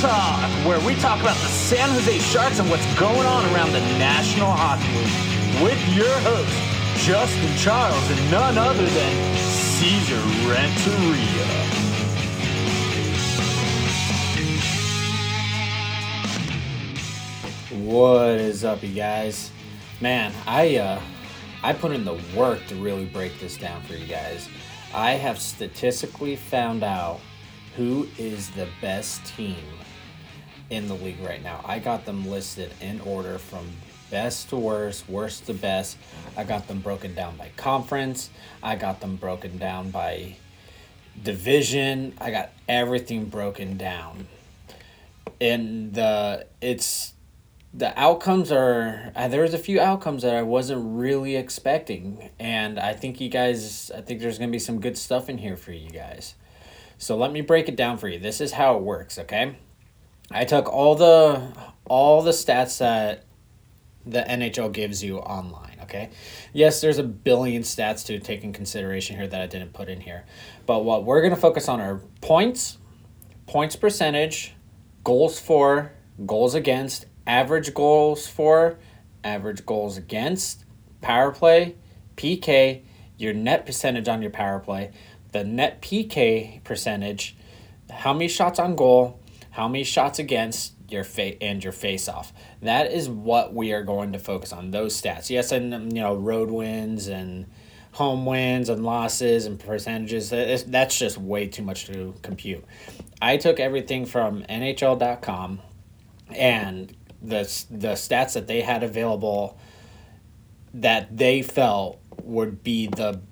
Talk, where we talk about the San Jose Sharks and what's going on around the National Hockey League. With your host, Justin Charles, and none other than Caesar Renteria. What is up, you guys? Man, I uh, I put in the work to really break this down for you guys. I have statistically found out who is the best team in the league right now. I got them listed in order from best to worst, worst to best. I got them broken down by conference. I got them broken down by division. I got everything broken down. And the it's the outcomes are uh, there's a few outcomes that I wasn't really expecting and I think you guys I think there's going to be some good stuff in here for you guys. So let me break it down for you. This is how it works, okay? I took all the all the stats that the NHL gives you online, okay? Yes, there's a billion stats to take in consideration here that I didn't put in here. But what we're going to focus on are points, points percentage, goals for, goals against, average goals for, average goals against, power play, PK, your net percentage on your power play, the net PK percentage, how many shots on goal, how many shots against your fa- and your face off. That is what we are going to focus on those stats. Yes, and um, you know road wins and home wins and losses and percentages. That's just way too much to compute. I took everything from NHL.com and the the stats that they had available that they felt would be the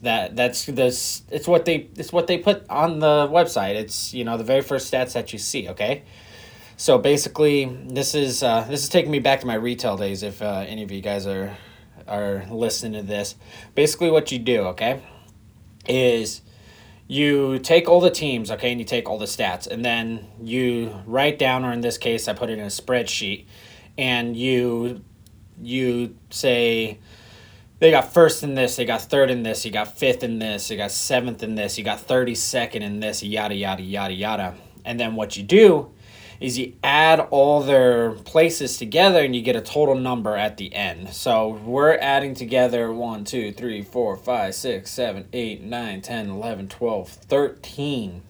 that that's this it's what they it's what they put on the website. It's you know the very first stats that you see okay? So basically this is uh, this is taking me back to my retail days if uh, any of you guys are are listening to this. Basically what you do okay is you take all the teams okay and you take all the stats and then you write down or in this case i put it in a spreadsheet and you you say they got first in this, they got third in this, you got fifth in this, you got seventh in this, you got 32nd in this, yada, yada, yada, yada. And then what you do is you add all their places together and you get a total number at the end. So we're adding together 1, 2, 3, 4, 5, 6, 7, 8, 9, 10, 11, 12, 13.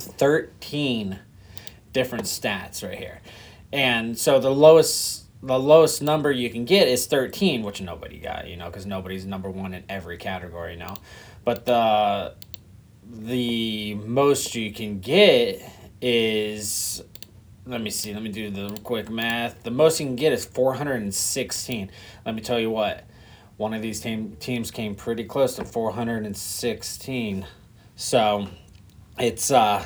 13 different stats right here. And so the lowest the lowest number you can get is 13 which nobody got you know because nobody's number one in every category know? But the the most you can get is let me see let me do the quick math. The most you can get is 416 let me tell you what one of these team, teams came pretty close to 416 so it's uh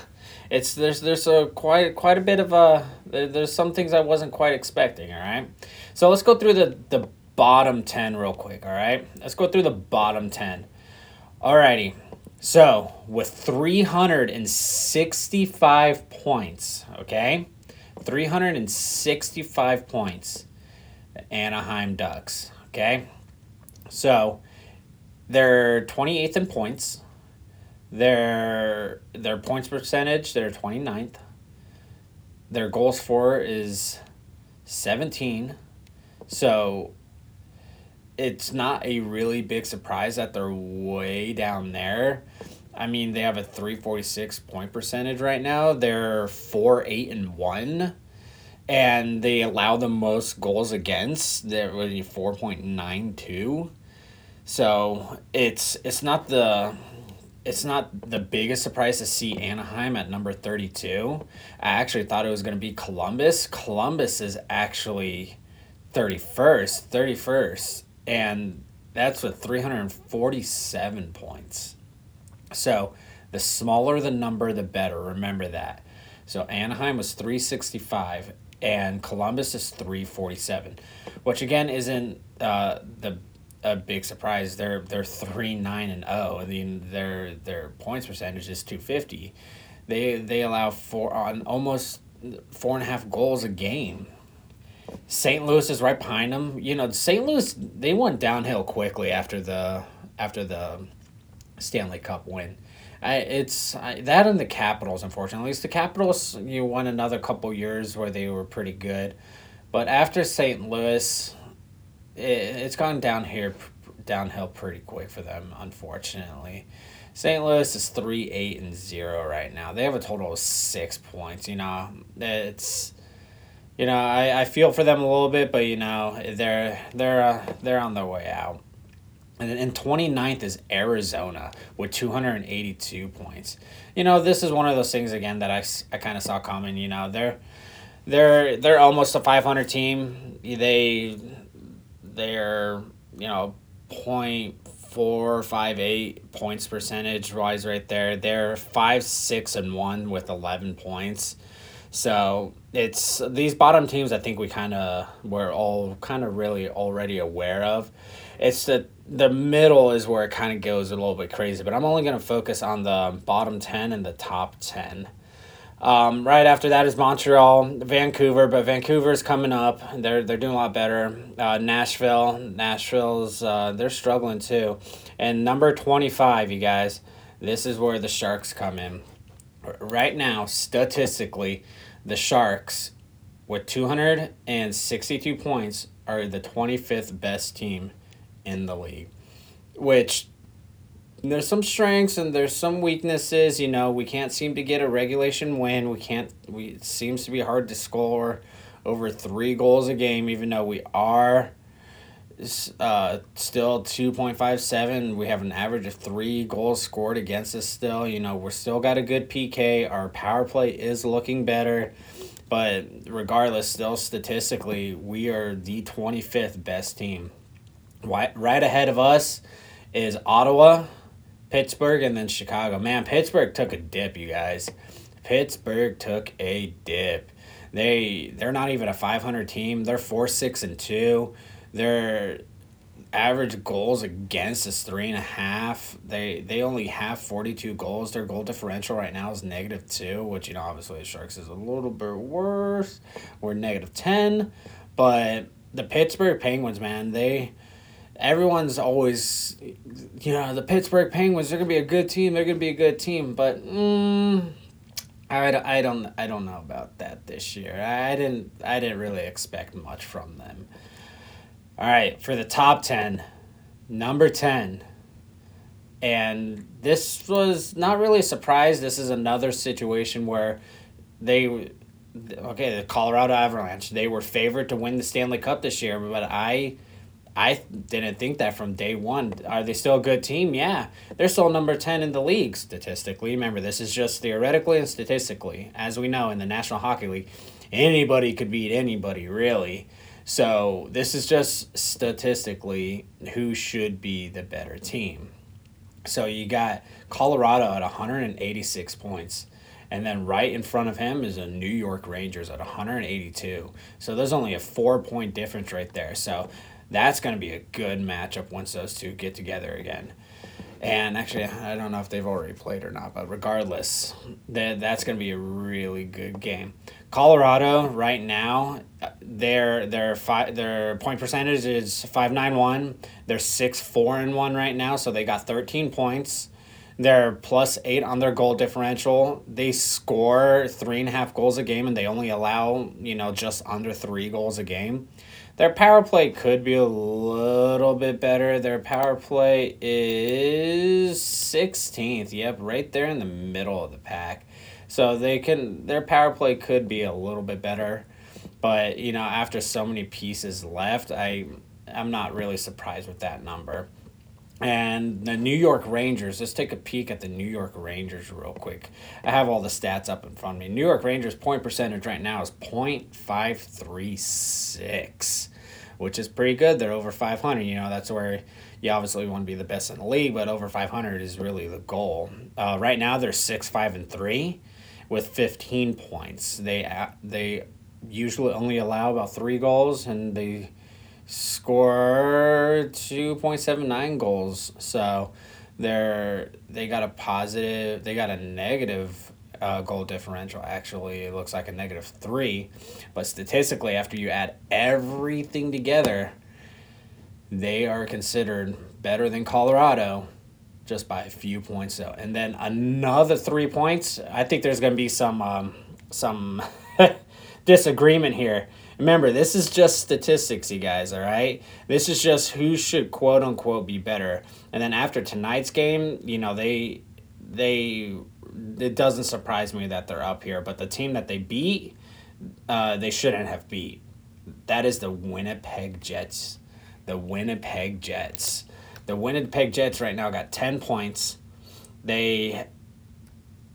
it's there's there's a quite quite a bit of a there, there's some things I wasn't quite expecting. All right, so let's go through the the bottom ten real quick. All right, let's go through the bottom ten. Alrighty, so with three hundred and sixty five points, okay, three hundred and sixty five points, the Anaheim Ducks. Okay, so they're twenty eighth in points. Their their points percentage, they're 29th. Their goals for is 17. So it's not a really big surprise that they're way down there. I mean, they have a 346 point percentage right now. They're 4 8 and 1 and they allow the most goals against. They're 4.92. So, it's it's not the it's not the biggest surprise to see Anaheim at number 32. I actually thought it was going to be Columbus. Columbus is actually 31st, 31st, and that's with 347 points. So the smaller the number, the better. Remember that. So Anaheim was 365 and Columbus is 347, which again isn't uh, the a big surprise. They're they're three nine and zero. Oh. I mean their their points percentage is two fifty. They they allow four on almost four and a half goals a game. St. Louis is right behind them. You know, St. Louis they went downhill quickly after the after the Stanley Cup win. I it's I, that and the Capitals. Unfortunately, at least the Capitals you won another couple years where they were pretty good, but after St. Louis, it, it's gone down here downhill pretty quick for them. Unfortunately, St. Louis is three eight and zero right now. They have a total of six points. You know, it's you know I, I feel for them a little bit, but you know they're they're uh, they're on their way out. And then in 29th is Arizona with 282 points. You know, this is one of those things again that I, I kind of saw coming, you know, they're they're they're almost a 500 team. They they're, you know, point four five eight points percentage wise right there. They're five six and one with eleven points. So it's these bottom teams. I think we kind of we're all kind of really already aware of. It's the the middle is where it kind of goes a little bit crazy, but I'm only going to focus on the bottom 10 and the top 10. Um, right after that is Montreal, Vancouver, but Vancouver's coming up. They're they're doing a lot better. Uh, Nashville, Nashville's uh, they're struggling too. And number 25, you guys, this is where the Sharks come in. Right now, statistically, the Sharks with 262 points are the 25th best team in the league, which there's some strengths and there's some weaknesses. You know, we can't seem to get a regulation win. We can't. We it seems to be hard to score over three goals a game, even though we are uh, still 2.57. We have an average of three goals scored against us still. You know, we're still got a good PK. Our power play is looking better. But regardless, still statistically, we are the 25th best team right ahead of us is Ottawa, Pittsburgh, and then Chicago. Man, Pittsburgh took a dip, you guys. Pittsburgh took a dip. They they're not even a five hundred team. They're four six and two. Their average goals against is three and a half. They they only have forty two goals. Their goal differential right now is negative two, which you know obviously the Sharks is a little bit worse. We're negative ten, but the Pittsburgh Penguins, man, they everyone's always, you know, the Pittsburgh Penguins. They're gonna be a good team. They're gonna be a good team, but mm, I, I don't I don't know about that this year. I didn't I didn't really expect much from them. All right, for the top ten, number ten. And this was not really a surprise. This is another situation where they okay, the Colorado Avalanche, they were favored to win the Stanley Cup this year, but I I didn't think that from day one. Are they still a good team? Yeah. They're still number 10 in the league statistically. Remember, this is just theoretically and statistically. As we know in the National Hockey League, anybody could beat anybody, really. So this is just statistically who should be the better team. So you got Colorado at 186 points. And then right in front of him is the New York Rangers at 182. So there's only a four point difference right there. So that's going to be a good matchup once those two get together again. And actually, I don't know if they've already played or not, but regardless, that that's going to be a really good game. Colorado right now, uh, their their five their point percentage is five nine one. They're six four and one right now, so they got thirteen points. They're plus eight on their goal differential. They score three and a half goals a game, and they only allow you know just under three goals a game. Their power play could be a little bit better. Their power play is 16th. Yep, right there in the middle of the pack. So they can their power play could be a little bit better. But, you know, after so many pieces left, I I'm not really surprised with that number. And the New York Rangers, let's take a peek at the New York Rangers real quick. I have all the stats up in front of me. New York Rangers point percentage right now is 0.536, which is pretty good. They're over 500. You know, that's where you obviously want to be the best in the league, but over 500 is really the goal. Uh, right now, they're 6 5 and 3 with 15 points. They, they usually only allow about three goals, and they score 2.79 goals. So they're they got a positive, they got a negative uh, goal differential. Actually, it looks like a negative three, but statistically, after you add everything together, they are considered better than Colorado, just by a few points though. And then another three points. I think there's going to be some um, some disagreement here. Remember, this is just statistics, you guys, all right? This is just who should quote unquote be better. And then after tonight's game, you know, they they it doesn't surprise me that they're up here, but the team that they beat, uh, they shouldn't have beat. That is the Winnipeg Jets. The Winnipeg Jets. The Winnipeg Jets right now got 10 points. They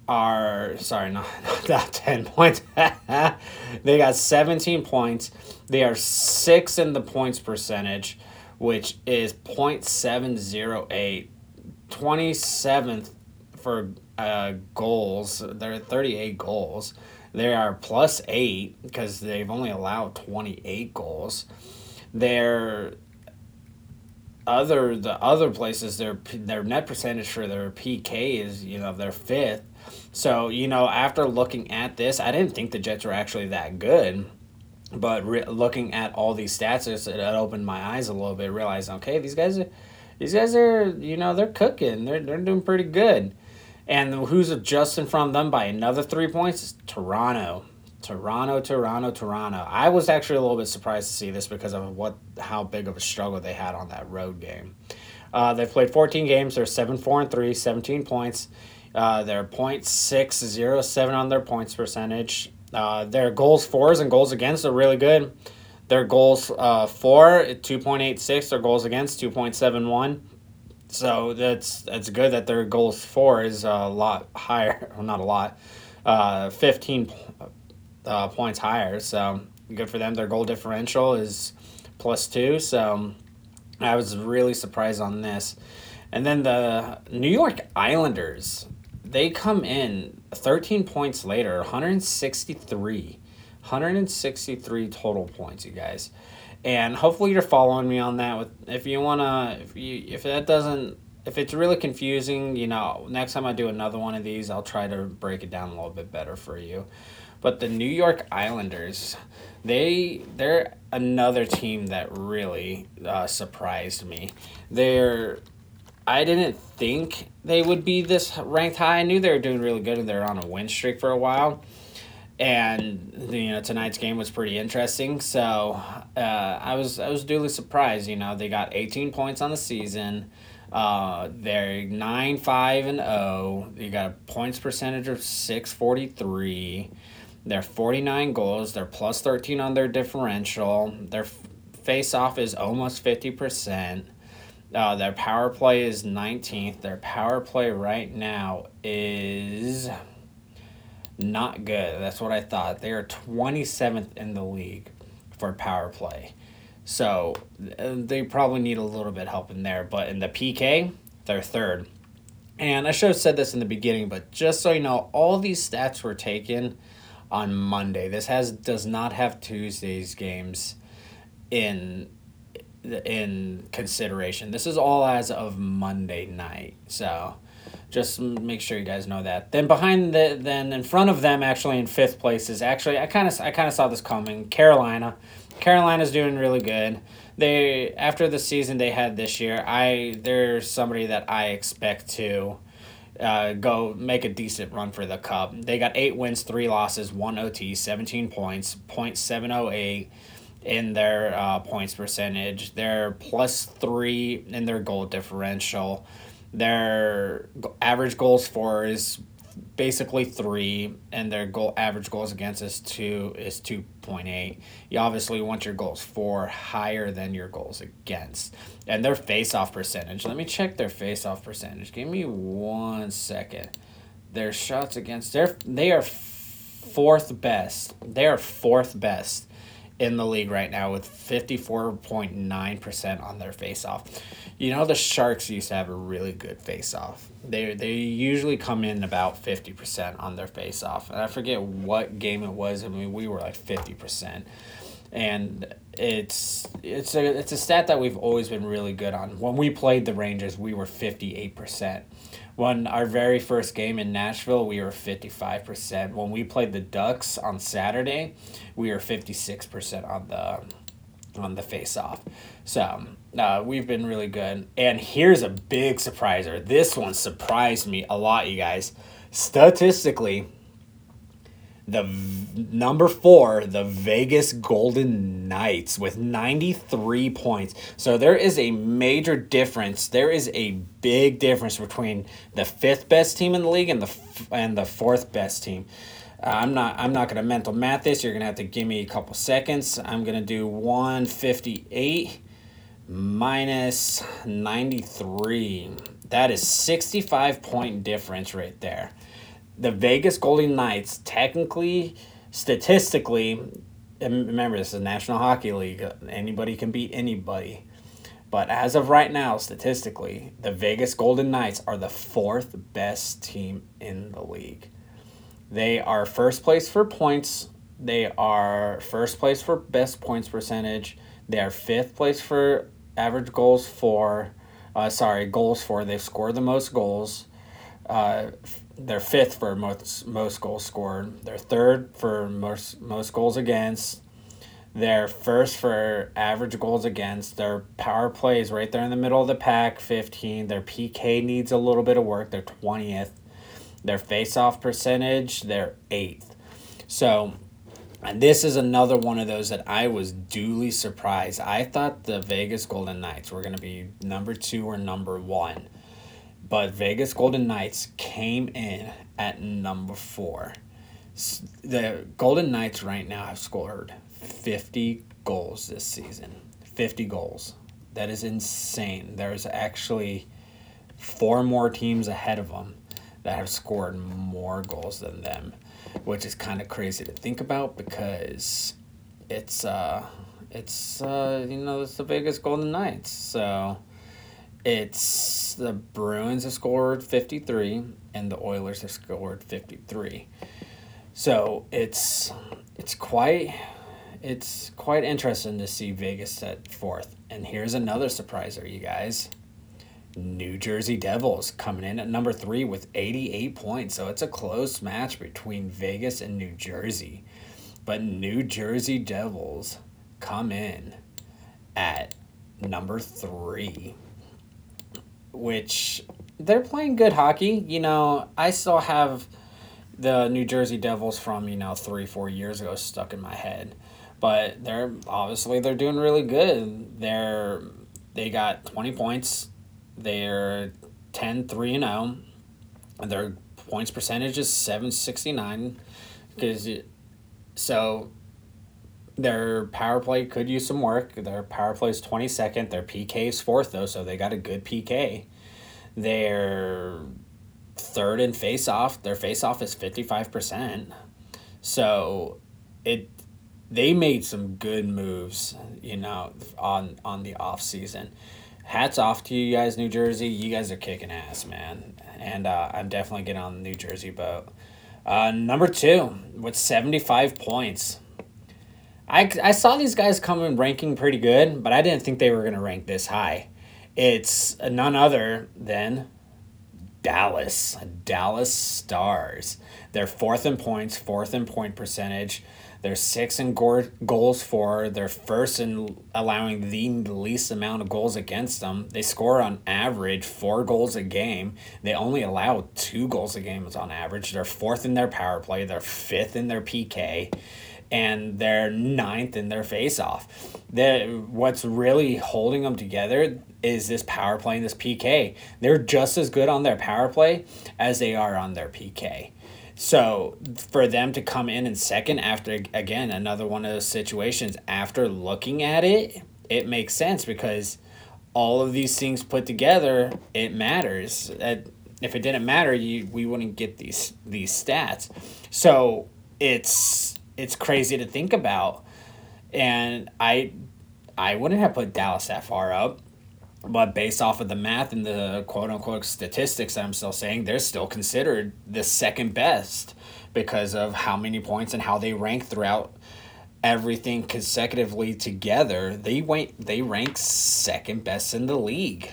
are sorry, not, not 10 points. they got 17 points. They are six in the points percentage, which is 0.708. 27th for uh, goals. They're 38 goals. They are plus eight because they've only allowed 28 goals. They're other the other places their their net percentage for their PK is you know they're fifth. So you know after looking at this, I didn't think the Jets were actually that good. But re- looking at all these stats, it opened my eyes a little bit. Realizing, okay, these guys are, these guys are, you know, they're cooking. They're they're doing pretty good. And who's just in front of them by another three points is Toronto. Toronto, Toronto, Toronto. I was actually a little bit surprised to see this because of what how big of a struggle they had on that road game. Uh, they've played 14 games. They're 7 4 and 3, 17 points. Uh, they're .607 on their points percentage. Uh, their goals fours and goals against are really good. Their goals uh, for 2.86, their goals against 2.71. So that's that's good that their goals for is a lot higher. Well, not a lot, uh, 15 uh, points higher. So good for them. Their goal differential is plus two. So I was really surprised on this. And then the New York Islanders, they come in 13 points later, 163. 163 total points, you guys. And hopefully you're following me on that with if you want to if you if that doesn't if it's really confusing, you know, next time I do another one of these, I'll try to break it down a little bit better for you. But the New York Islanders, they they're another team that really uh, surprised me. They're I didn't think they would be this ranked high. I knew they were doing really good and they're on a win streak for a while. And you know tonight's game was pretty interesting, so uh, I was I was duly surprised. You know they got eighteen points on the season. Uh, they're nine five and zero. Oh. You got a points percentage of six forty three. They're 49 goals. They're plus 13 on their differential. Their face off is almost 50%. Uh, their power play is 19th. Their power play right now is not good. That's what I thought. They are 27th in the league for power play. So they probably need a little bit help in there. But in the PK, they're third. And I should have said this in the beginning, but just so you know, all these stats were taken on Monday. This has does not have Tuesday's games in in consideration. This is all as of Monday night. So just make sure you guys know that. Then behind the then in front of them actually in fifth place is actually I kind of I kind of saw this coming. Carolina. Carolina's doing really good. They after the season they had this year, I they're somebody that I expect to uh, go make a decent run for the cup. They got eight wins, three losses, one OT, 17 points, 0.708 in their uh, points percentage. They're plus three in their goal differential. Their average goals for is basically three, and their goal average goals against is two is two point eight. You obviously want your goals for higher than your goals against, and their face off percentage. Let me check their face off percentage. Give me one second. Their shots against their they are fourth best. They are fourth best in the league right now with 54.9% on their face off. You know the Sharks used to have a really good face off. They they usually come in about 50% on their face off. And I forget what game it was. I mean we were like 50%. And it's it's a it's a stat that we've always been really good on. When we played the Rangers, we were 58%. When our very first game in Nashville, we were 55%. When we played the Ducks on Saturday, we were 56% on the on the face off. So uh, we've been really good. And here's a big surpriser. This one surprised me a lot, you guys. Statistically, the v- number four, the Vegas Golden Knights, with 93 points. So there is a major difference. There is a big difference between the fifth best team in the league and the f- and the fourth best team. Uh, I'm not I'm not gonna mental math this. You're gonna have to give me a couple seconds. I'm gonna do 158 minus 93. That is 65 point difference right there the Vegas Golden Knights technically, statistically, remember this is National Hockey League. Anybody can beat anybody. But as of right now, statistically, the Vegas Golden Knights are the fourth best team in the league. They are first place for points. They are first place for best points percentage. They are fifth place for average goals for. Uh, sorry, goals for. They've scored the most goals. Uh, they're fifth for most most goals scored. They're third for most most goals against. They're first for average goals against. Their power play is right there in the middle of the pack, 15. Their PK needs a little bit of work. They're 20th. Their face-off percentage, they're 8th. So, and this is another one of those that I was duly surprised. I thought the Vegas Golden Knights were going to be number 2 or number 1 but Vegas Golden Knights came in at number four. The Golden Knights right now have scored 50 goals this season. 50 goals. That is insane. There's actually four more teams ahead of them that have scored more goals than them, which is kind of crazy to think about because it's uh it's uh you know it's the Vegas Golden Knights. So it's the Bruins have scored 53 and the Oilers have scored 53. So it's it's quite it's quite interesting to see Vegas at fourth. And here's another surpriser, you guys. New Jersey Devils coming in at number three with 88 points. So it's a close match between Vegas and New Jersey. But New Jersey Devils come in at number three which they're playing good hockey. You know, I still have the New Jersey Devils from, you know, three, four years ago stuck in my head. But they're obviously they're doing really good. They're they got 20 points. They're 10 3 and 0. Their points percentage is 769 because so their power play could use some work. Their power play is 22nd. Their PK is fourth, though, so they got a good PK. They're third in face off. Their face off is 55%. So it they made some good moves, you know, on on the off season. Hats off to you guys, New Jersey. You guys are kicking ass, man. And uh, I'm definitely getting on the New Jersey boat. Uh, number two with 75 points. I, I saw these guys coming ranking pretty good, but I didn't think they were going to rank this high. It's uh, none other than Dallas, uh, Dallas Stars. They're fourth in points, fourth in point percentage. They're sixth in go- goals for. They're first in allowing the least amount of goals against them. They score on average four goals a game. They only allow two goals a game on average. They're fourth in their power play. They're fifth in their PK and they're ninth in their face-off. The what's really holding them together is this power play and this PK. They're just as good on their power play as they are on their PK. So for them to come in in second after again another one of those situations after looking at it, it makes sense because all of these things put together, it matters. If it didn't matter, you we wouldn't get these these stats. So it's it's crazy to think about. And I I wouldn't have put Dallas that far up. But based off of the math and the quote unquote statistics I'm still saying, they're still considered the second best because of how many points and how they rank throughout everything consecutively together. They went they rank second best in the league.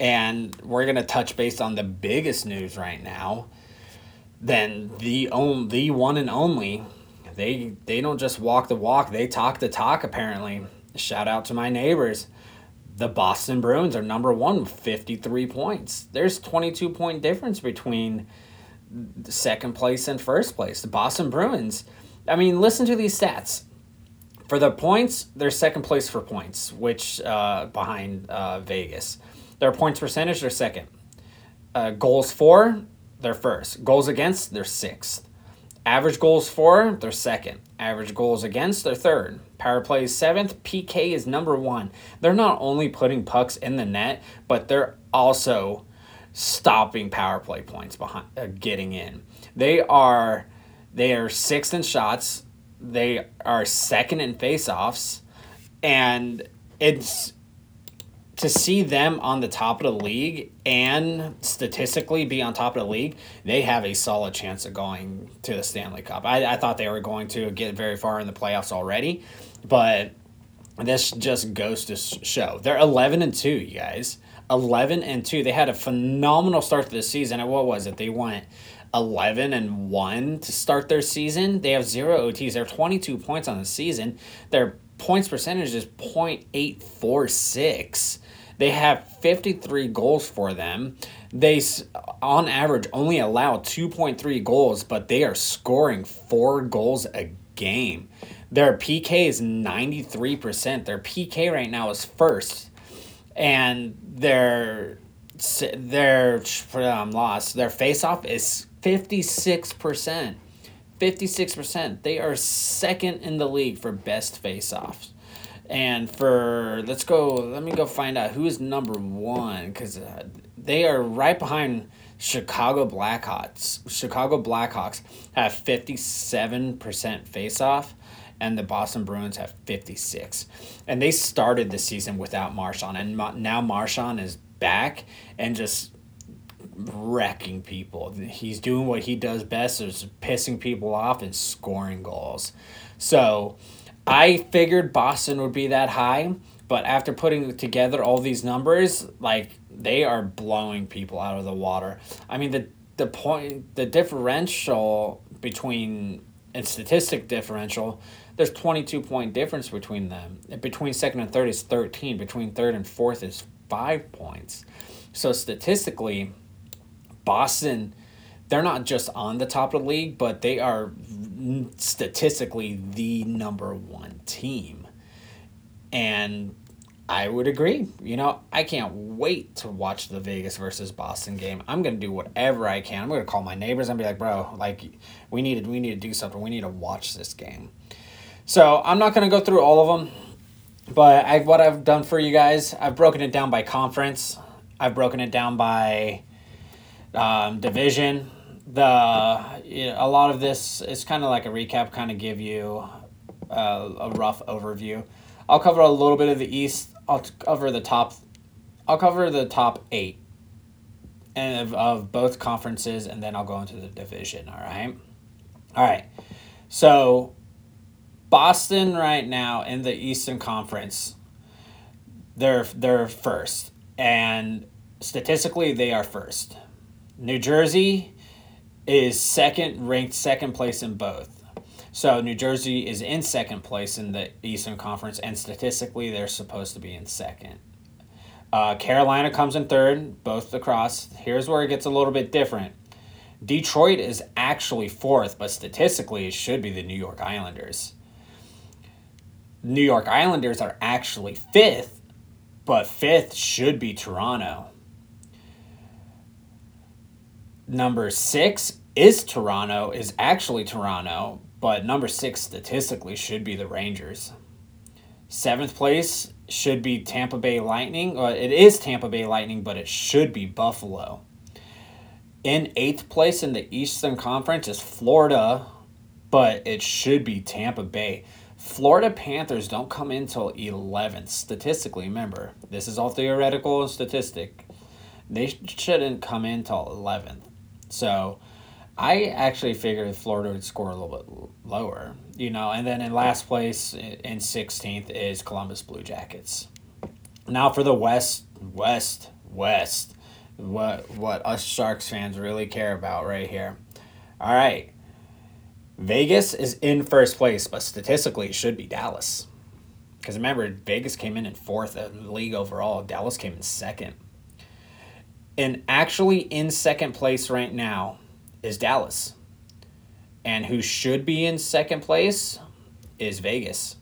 And we're gonna touch base on the biggest news right now. Then the on the one and only they they don't just walk the walk; they talk the talk. Apparently, shout out to my neighbors. The Boston Bruins are number one with 53 points. There's 22 point difference between second place and first place. The Boston Bruins, I mean, listen to these stats. For the points, they're second place for points, which uh, behind uh, Vegas. Their points percentage, they're second. Uh, goals for, they're first. Goals against, they're sixth. Average goals for, they're second. Average goals against, they're third. Power play is seventh. PK is number one. They're not only putting pucks in the net, but they're also stopping power play points behind uh, getting in. They are they are sixth in shots. They are second in faceoffs, and it's to see them on the top of the league and statistically be on top of the league, they have a solid chance of going to the Stanley Cup. I, I thought they were going to get very far in the playoffs already, but this just goes to show they're 11 and 2, you guys. 11 and 2. They had a phenomenal start to the season. And what was it? They went 11 and 1 to start their season. They have zero OTs. They're 22 points on the season. Their points percentage is 0.846. They have 53 goals for them. They, on average, only allow 2.3 goals, but they are scoring four goals a game. Their PK is 93%. Their PK right now is first. And their their um, loss, their face off is 56%. 56%. They are second in the league for best face offs. And for, let's go, let me go find out who is number one because uh, they are right behind Chicago Blackhawks. Chicago Blackhawks have 57% face off and the Boston Bruins have 56. And they started the season without Marchand and now Marchand is back and just wrecking people. He's doing what he does best is pissing people off and scoring goals. So I figured Boston would be that high, but after putting together all these numbers, like they are blowing people out of the water. I mean the the point the differential between and statistic differential, there's 22 point difference between them. Between second and third is 13, between third and fourth is 5 points. So statistically, Boston, they're not just on the top of the league, but they are statistically the number one team. And I would agree. You know, I can't wait to watch the Vegas versus Boston game. I'm gonna do whatever I can. I'm gonna call my neighbors and be like, bro, like we need to we need to do something. We need to watch this game. So I'm not gonna go through all of them, but I what I've done for you guys, I've broken it down by conference. I've broken it down by um, division. The you know, a lot of this is kind of like a recap, kind of give you uh, a rough overview. I'll cover a little bit of the East. I'll cover the top. I'll cover the top eight, and of, of both conferences, and then I'll go into the division. All right, all right. So, Boston right now in the Eastern Conference, they're they're first, and statistically they are first. New Jersey is second, ranked second place in both. So New Jersey is in second place in the Eastern Conference, and statistically, they're supposed to be in second. Uh, Carolina comes in third, both across. Here's where it gets a little bit different. Detroit is actually fourth, but statistically, it should be the New York Islanders. New York Islanders are actually fifth, but fifth should be Toronto. Number six is Toronto, is actually Toronto, but number six statistically should be the Rangers. Seventh place should be Tampa Bay Lightning. Well, it is Tampa Bay Lightning, but it should be Buffalo. In eighth place in the Eastern Conference is Florida, but it should be Tampa Bay. Florida Panthers don't come in until 11th. Statistically, remember, this is all theoretical and statistic. They shouldn't come in until 11th. So I actually figured Florida would score a little bit lower, you know, and then in last place in 16th is Columbus Blue Jackets. Now for the West, West, West, what what us Sharks fans really care about right here. All right. Vegas is in first place, but statistically it should be Dallas. Because remember, Vegas came in in fourth in the league overall. Dallas came in second. And actually, in second place right now is Dallas. And who should be in second place is Vegas.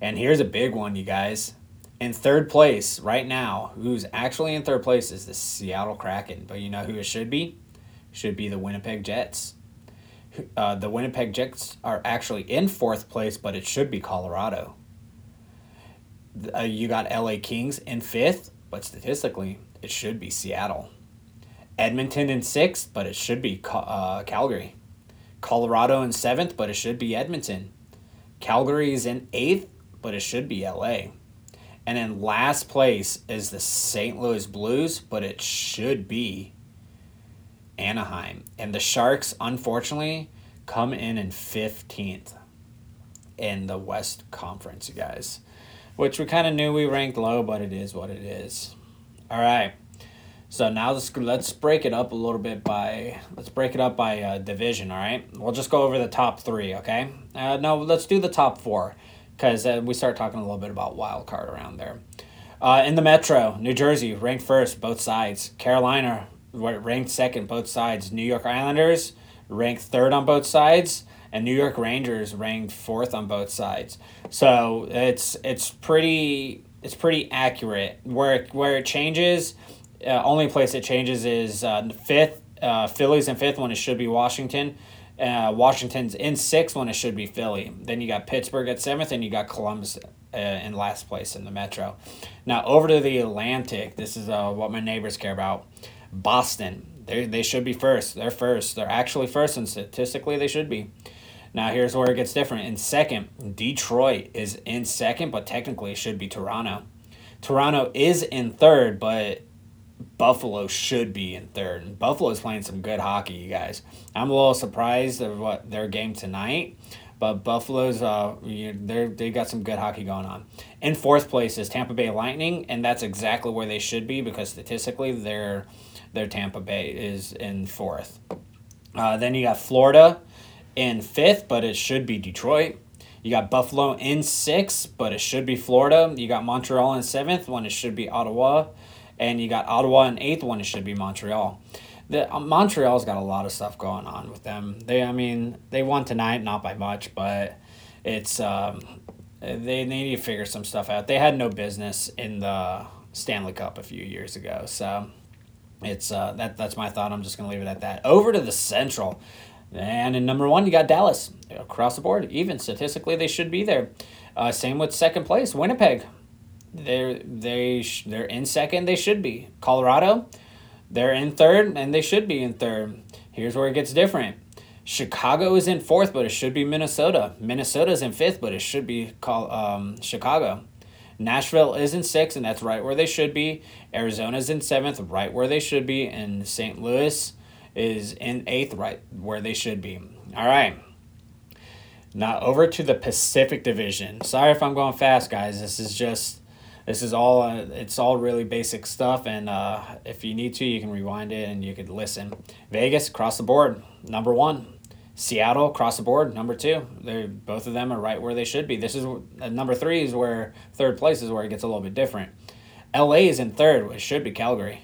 And here's a big one, you guys. In third place right now, who's actually in third place is the Seattle Kraken. But you know who it should be? Should be the Winnipeg Jets. Uh, the Winnipeg Jets are actually in fourth place, but it should be Colorado. Uh, you got LA Kings in fifth, but statistically, it should be Seattle. Edmonton in sixth, but it should be uh, Calgary. Colorado in seventh, but it should be Edmonton. Calgary is in eighth, but it should be LA. And in last place is the St. Louis Blues, but it should be Anaheim. And the Sharks, unfortunately, come in in 15th in the West Conference, you guys. Which we kind of knew we ranked low, but it is what it is. All right. So now let's let's break it up a little bit by let's break it up by uh, division. All right, we'll just go over the top three. Okay, uh, no, let's do the top four because uh, we start talking a little bit about wild card around there. Uh, in the Metro, New Jersey ranked first, both sides. Carolina ranked second, both sides. New York Islanders ranked third on both sides, and New York Rangers ranked fourth on both sides. So it's it's pretty it's pretty accurate. Where where it changes uh, only place it changes is uh, fifth. Uh, Philly's in fifth when it should be Washington. Uh, Washington's in sixth when it should be Philly. Then you got Pittsburgh at seventh, and you got Columbus uh, in last place in the Metro. Now over to the Atlantic. This is uh, what my neighbors care about. Boston. They they should be first. They're first. They're actually first, and statistically they should be. Now here's where it gets different. In second, Detroit is in second, but technically it should be Toronto. Toronto is in third, but Buffalo should be in third. And Buffalo's playing some good hockey, you guys. I'm a little surprised of what their game tonight, but Buffalo's uh they they got some good hockey going on. In fourth place is Tampa Bay Lightning, and that's exactly where they should be because statistically their their Tampa Bay is in fourth. Uh, then you got Florida in fifth, but it should be Detroit. You got Buffalo in sixth, but it should be Florida. You got Montreal in seventh when it should be Ottawa and you got Ottawa in eighth one. It should be Montreal. The uh, Montreal's got a lot of stuff going on with them. They, I mean, they won tonight, not by much, but it's um, they they need to figure some stuff out. They had no business in the Stanley Cup a few years ago, so it's uh, that that's my thought. I'm just gonna leave it at that. Over to the Central. And in number one, you got Dallas across the board. Even statistically, they should be there. Uh, same with second place, Winnipeg they're they sh- they're in second. They should be Colorado. They're in third, and they should be in third. Here's where it gets different. Chicago is in fourth, but it should be Minnesota. Minnesota's in fifth, but it should be call um, Chicago. Nashville is in sixth, and that's right where they should be. Arizona's in seventh, right where they should be, and St. Louis is in eighth, right where they should be. All right. Now over to the Pacific Division. Sorry if I'm going fast, guys. This is just this is all uh, it's all really basic stuff and uh, if you need to you can rewind it and you could listen. Vegas across the board number one. Seattle across the board number two. They both of them are right where they should be. This is uh, number three is where third place is where it gets a little bit different. La is in third it should be calgary.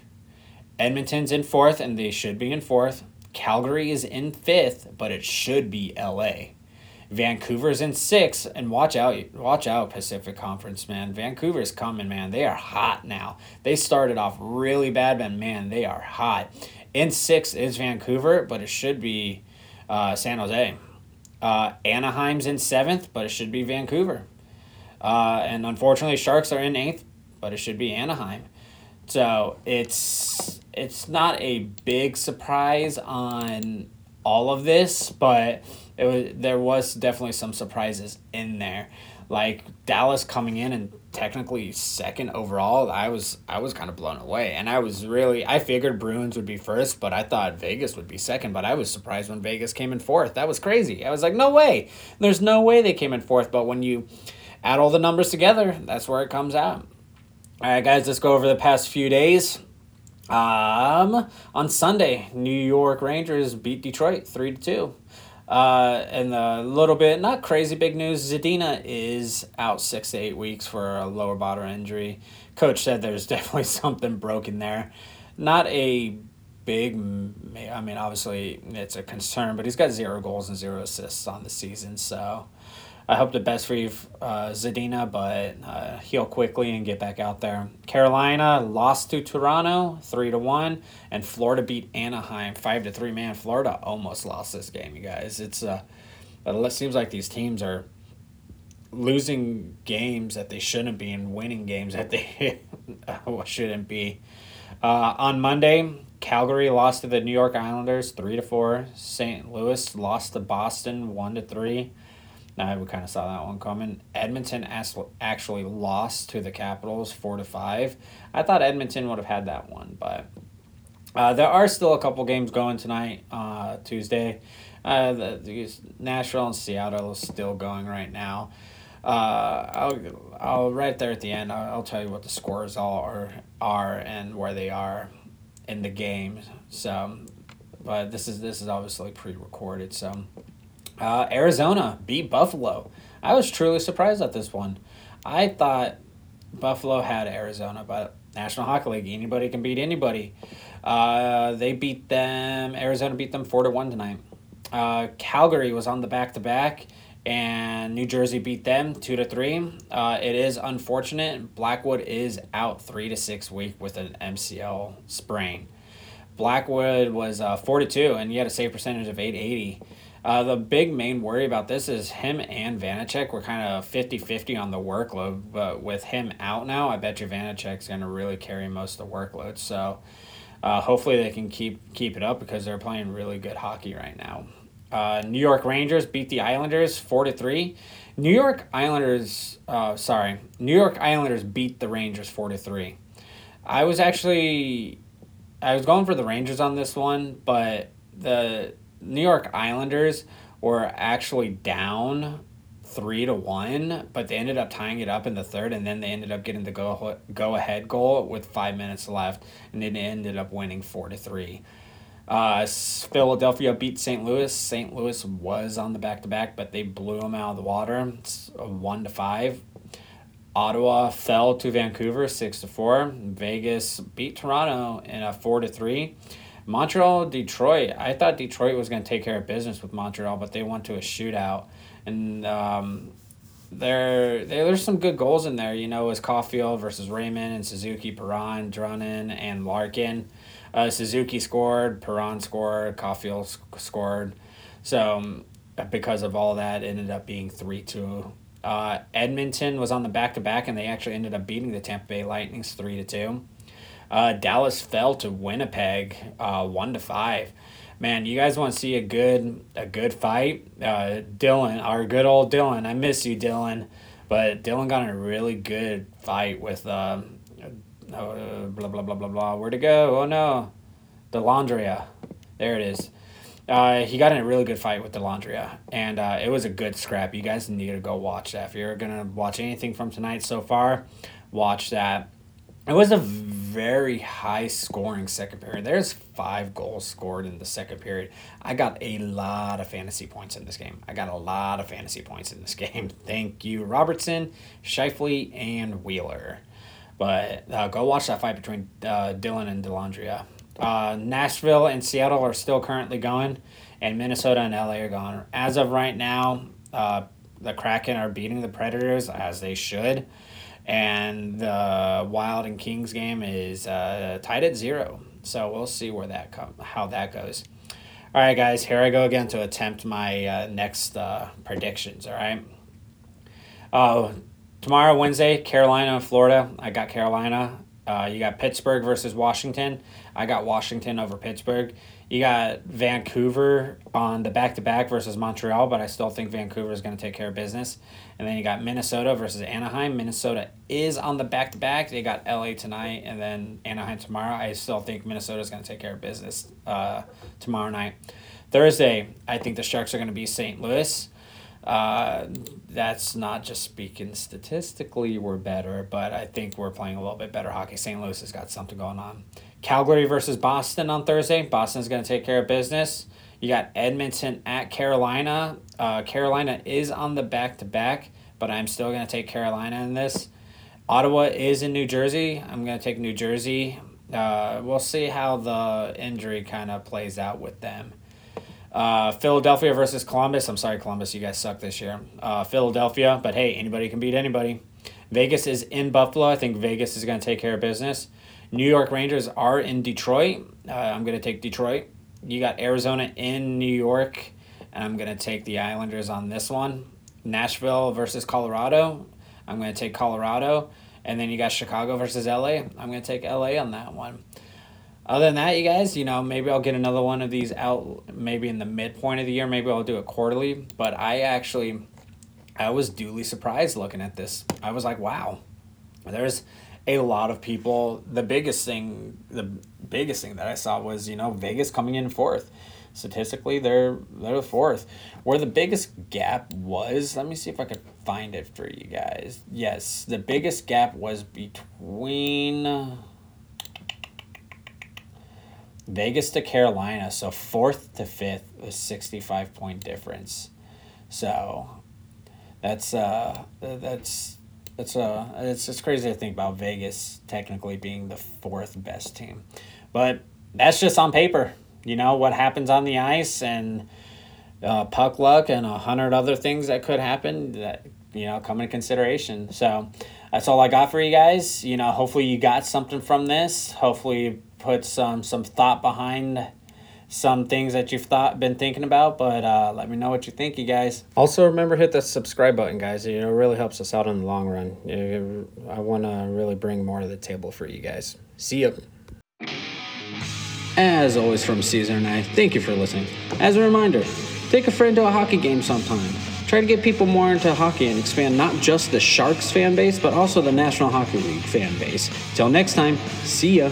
Edmonton's in fourth and they should be in fourth. Calgary is in fifth but it should be la Vancouver's in six, and watch out, watch out, Pacific Conference, man. Vancouver's coming, man. They are hot now. They started off really bad, but man, they are hot. In six is Vancouver, but it should be uh, San Jose. Uh, Anaheim's in seventh, but it should be Vancouver. Uh, and unfortunately, Sharks are in eighth, but it should be Anaheim. So it's it's not a big surprise on all of this, but it was there was definitely some surprises in there. Like Dallas coming in and technically second overall, I was I was kind of blown away. And I was really I figured Bruins would be first, but I thought Vegas would be second, but I was surprised when Vegas came in fourth. That was crazy. I was like, "No way. There's no way they came in fourth. But when you add all the numbers together, that's where it comes out. All right, guys, let's go over the past few days. Um, on Sunday, New York Rangers beat Detroit three to two. Uh, and a little bit, not crazy big news, Zadina is out six to eight weeks for a lower body injury. Coach said there's definitely something broken there. Not a big, I mean, obviously it's a concern, but he's got zero goals and zero assists on the season. So I hope the best for you, uh, Zadina, but uh, heal quickly and get back out there. Carolina lost to Toronto three to one, and Florida beat Anaheim five to three. Man, Florida almost lost this game, you guys. It's uh, it seems like these teams are losing games that they shouldn't be and winning games that they shouldn't be. Uh, on Monday, Calgary lost to the New York Islanders three to four. St. Louis lost to Boston one to three. Now we kind of saw that one coming. Edmonton as- actually lost to the Capitals four to five. I thought Edmonton would have had that one, but uh, there are still a couple games going tonight, uh, Tuesday. Uh, the, the Nashville and Seattle is still going right now. Uh, I'll, I'll right there at the end. I'll, I'll tell you what the scores all are are and where they are in the game. So, but this is this is obviously pre-recorded. So. Uh, Arizona beat Buffalo. I was truly surprised at this one. I thought Buffalo had Arizona, but National Hockey League, anybody can beat anybody. Uh, they beat them. Arizona beat them four to one tonight. Uh, Calgary was on the back to back, and New Jersey beat them two to three. Uh, it is unfortunate. Blackwood is out three to six week with an MCL sprain. Blackwood was uh, four to two, and he had a save percentage of eight eighty. Uh, the big main worry about this is him and Vanecek were kind of 50 50 on the workload, but with him out now, I bet you Vanecek's going to really carry most of the workload. So uh, hopefully they can keep keep it up because they're playing really good hockey right now. Uh, New York Rangers beat the Islanders 4 to 3. New York Islanders, uh, sorry, New York Islanders beat the Rangers 4 to 3. I was actually, I was going for the Rangers on this one, but the New York Islanders were actually down three to one, but they ended up tying it up in the third, and then they ended up getting the go go ahead goal with five minutes left, and then ended up winning four to three. Uh, Philadelphia beat St. Louis. St. Louis was on the back to back, but they blew them out of the water. It's one to five. Ottawa fell to Vancouver six to four. Vegas beat Toronto in a four to three. Montreal, Detroit. I thought Detroit was going to take care of business with Montreal, but they went to a shootout, and um, there, there there's some good goals in there. You know, was Caufield versus Raymond and Suzuki, Perron, Drunnen, and Larkin. Uh, Suzuki scored, Perron scored, Caufield scored. So um, because of all that, ended up being three two. Uh, Edmonton was on the back to back, and they actually ended up beating the Tampa Bay Lightnings three to two. Uh, Dallas fell to Winnipeg, uh, one to five. Man, you guys want to see a good a good fight? Uh, Dylan, our good old Dylan. I miss you, Dylan. But Dylan got in a really good fight with uh, uh, blah blah blah blah blah. Where to go? Oh no, Dellandrea. There it is. Uh, he got in a really good fight with Dellandrea, and uh, it was a good scrap. You guys need to go watch that. If you're gonna watch anything from tonight so far, watch that. It was a very high scoring second period. There's five goals scored in the second period. I got a lot of fantasy points in this game. I got a lot of fantasy points in this game. Thank you, Robertson, Scheifele, and Wheeler. But uh, go watch that fight between uh, Dylan and Dellandrea. Uh, Nashville and Seattle are still currently going, and Minnesota and LA are gone. As of right now, uh, the Kraken are beating the Predators as they should and the Wild and Kings game is uh, tied at zero. So we'll see where that come how that goes. All right, guys, here I go again to attempt my uh, next uh, predictions. All right. Uh, tomorrow, Wednesday, Carolina, Florida. I got Carolina. Uh, you got Pittsburgh versus Washington. I got Washington over Pittsburgh. You got Vancouver on the back to back versus Montreal, but I still think Vancouver is going to take care of business. And then you got Minnesota versus Anaheim. Minnesota is on the back to back. They got LA tonight and then Anaheim tomorrow. I still think Minnesota is going to take care of business uh, tomorrow night. Thursday, I think the Sharks are going to be St. Louis. Uh, that's not just speaking statistically, we're better, but I think we're playing a little bit better hockey. St. Louis has got something going on. Calgary versus Boston on Thursday. Boston's going to take care of business. You got Edmonton at Carolina. Uh, Carolina is on the back to back, but I'm still going to take Carolina in this. Ottawa is in New Jersey. I'm going to take New Jersey. Uh, we'll see how the injury kind of plays out with them. Uh, Philadelphia versus Columbus. I'm sorry, Columbus, you guys suck this year. Uh, Philadelphia, but hey, anybody can beat anybody. Vegas is in Buffalo. I think Vegas is going to take care of business. New York Rangers are in Detroit. Uh, I'm going to take Detroit. You got Arizona in New York, and I'm going to take the Islanders on this one. Nashville versus Colorado. I'm going to take Colorado. And then you got Chicago versus LA. I'm going to take LA on that one. Other than that, you guys, you know, maybe I'll get another one of these out maybe in the midpoint of the year. Maybe I'll do it quarterly. But I actually, I was duly surprised looking at this. I was like, wow, there's a lot of people. The biggest thing, the biggest thing that I saw was, you know, Vegas coming in fourth. Statistically, they're they're the fourth. Where the biggest gap was, let me see if I could find it for you guys. Yes, the biggest gap was between Vegas to Carolina. So fourth to fifth, a sixty-five point difference. So that's uh that's that's uh it's it's crazy to think about Vegas technically being the fourth best team, but that's just on paper you know what happens on the ice and uh, puck luck and a hundred other things that could happen that you know come into consideration. So that's all I got for you guys. You know, hopefully you got something from this. Hopefully you put some some thought behind some things that you've thought been thinking about but uh, let me know what you think you guys also remember hit the subscribe button guys you know it really helps us out in the long run i want to really bring more to the table for you guys see you as always from Caesar and I, thank you for listening. As a reminder, take a friend to a hockey game sometime. Try to get people more into hockey and expand not just the Sharks fan base, but also the National Hockey League fan base. Till next time, see ya.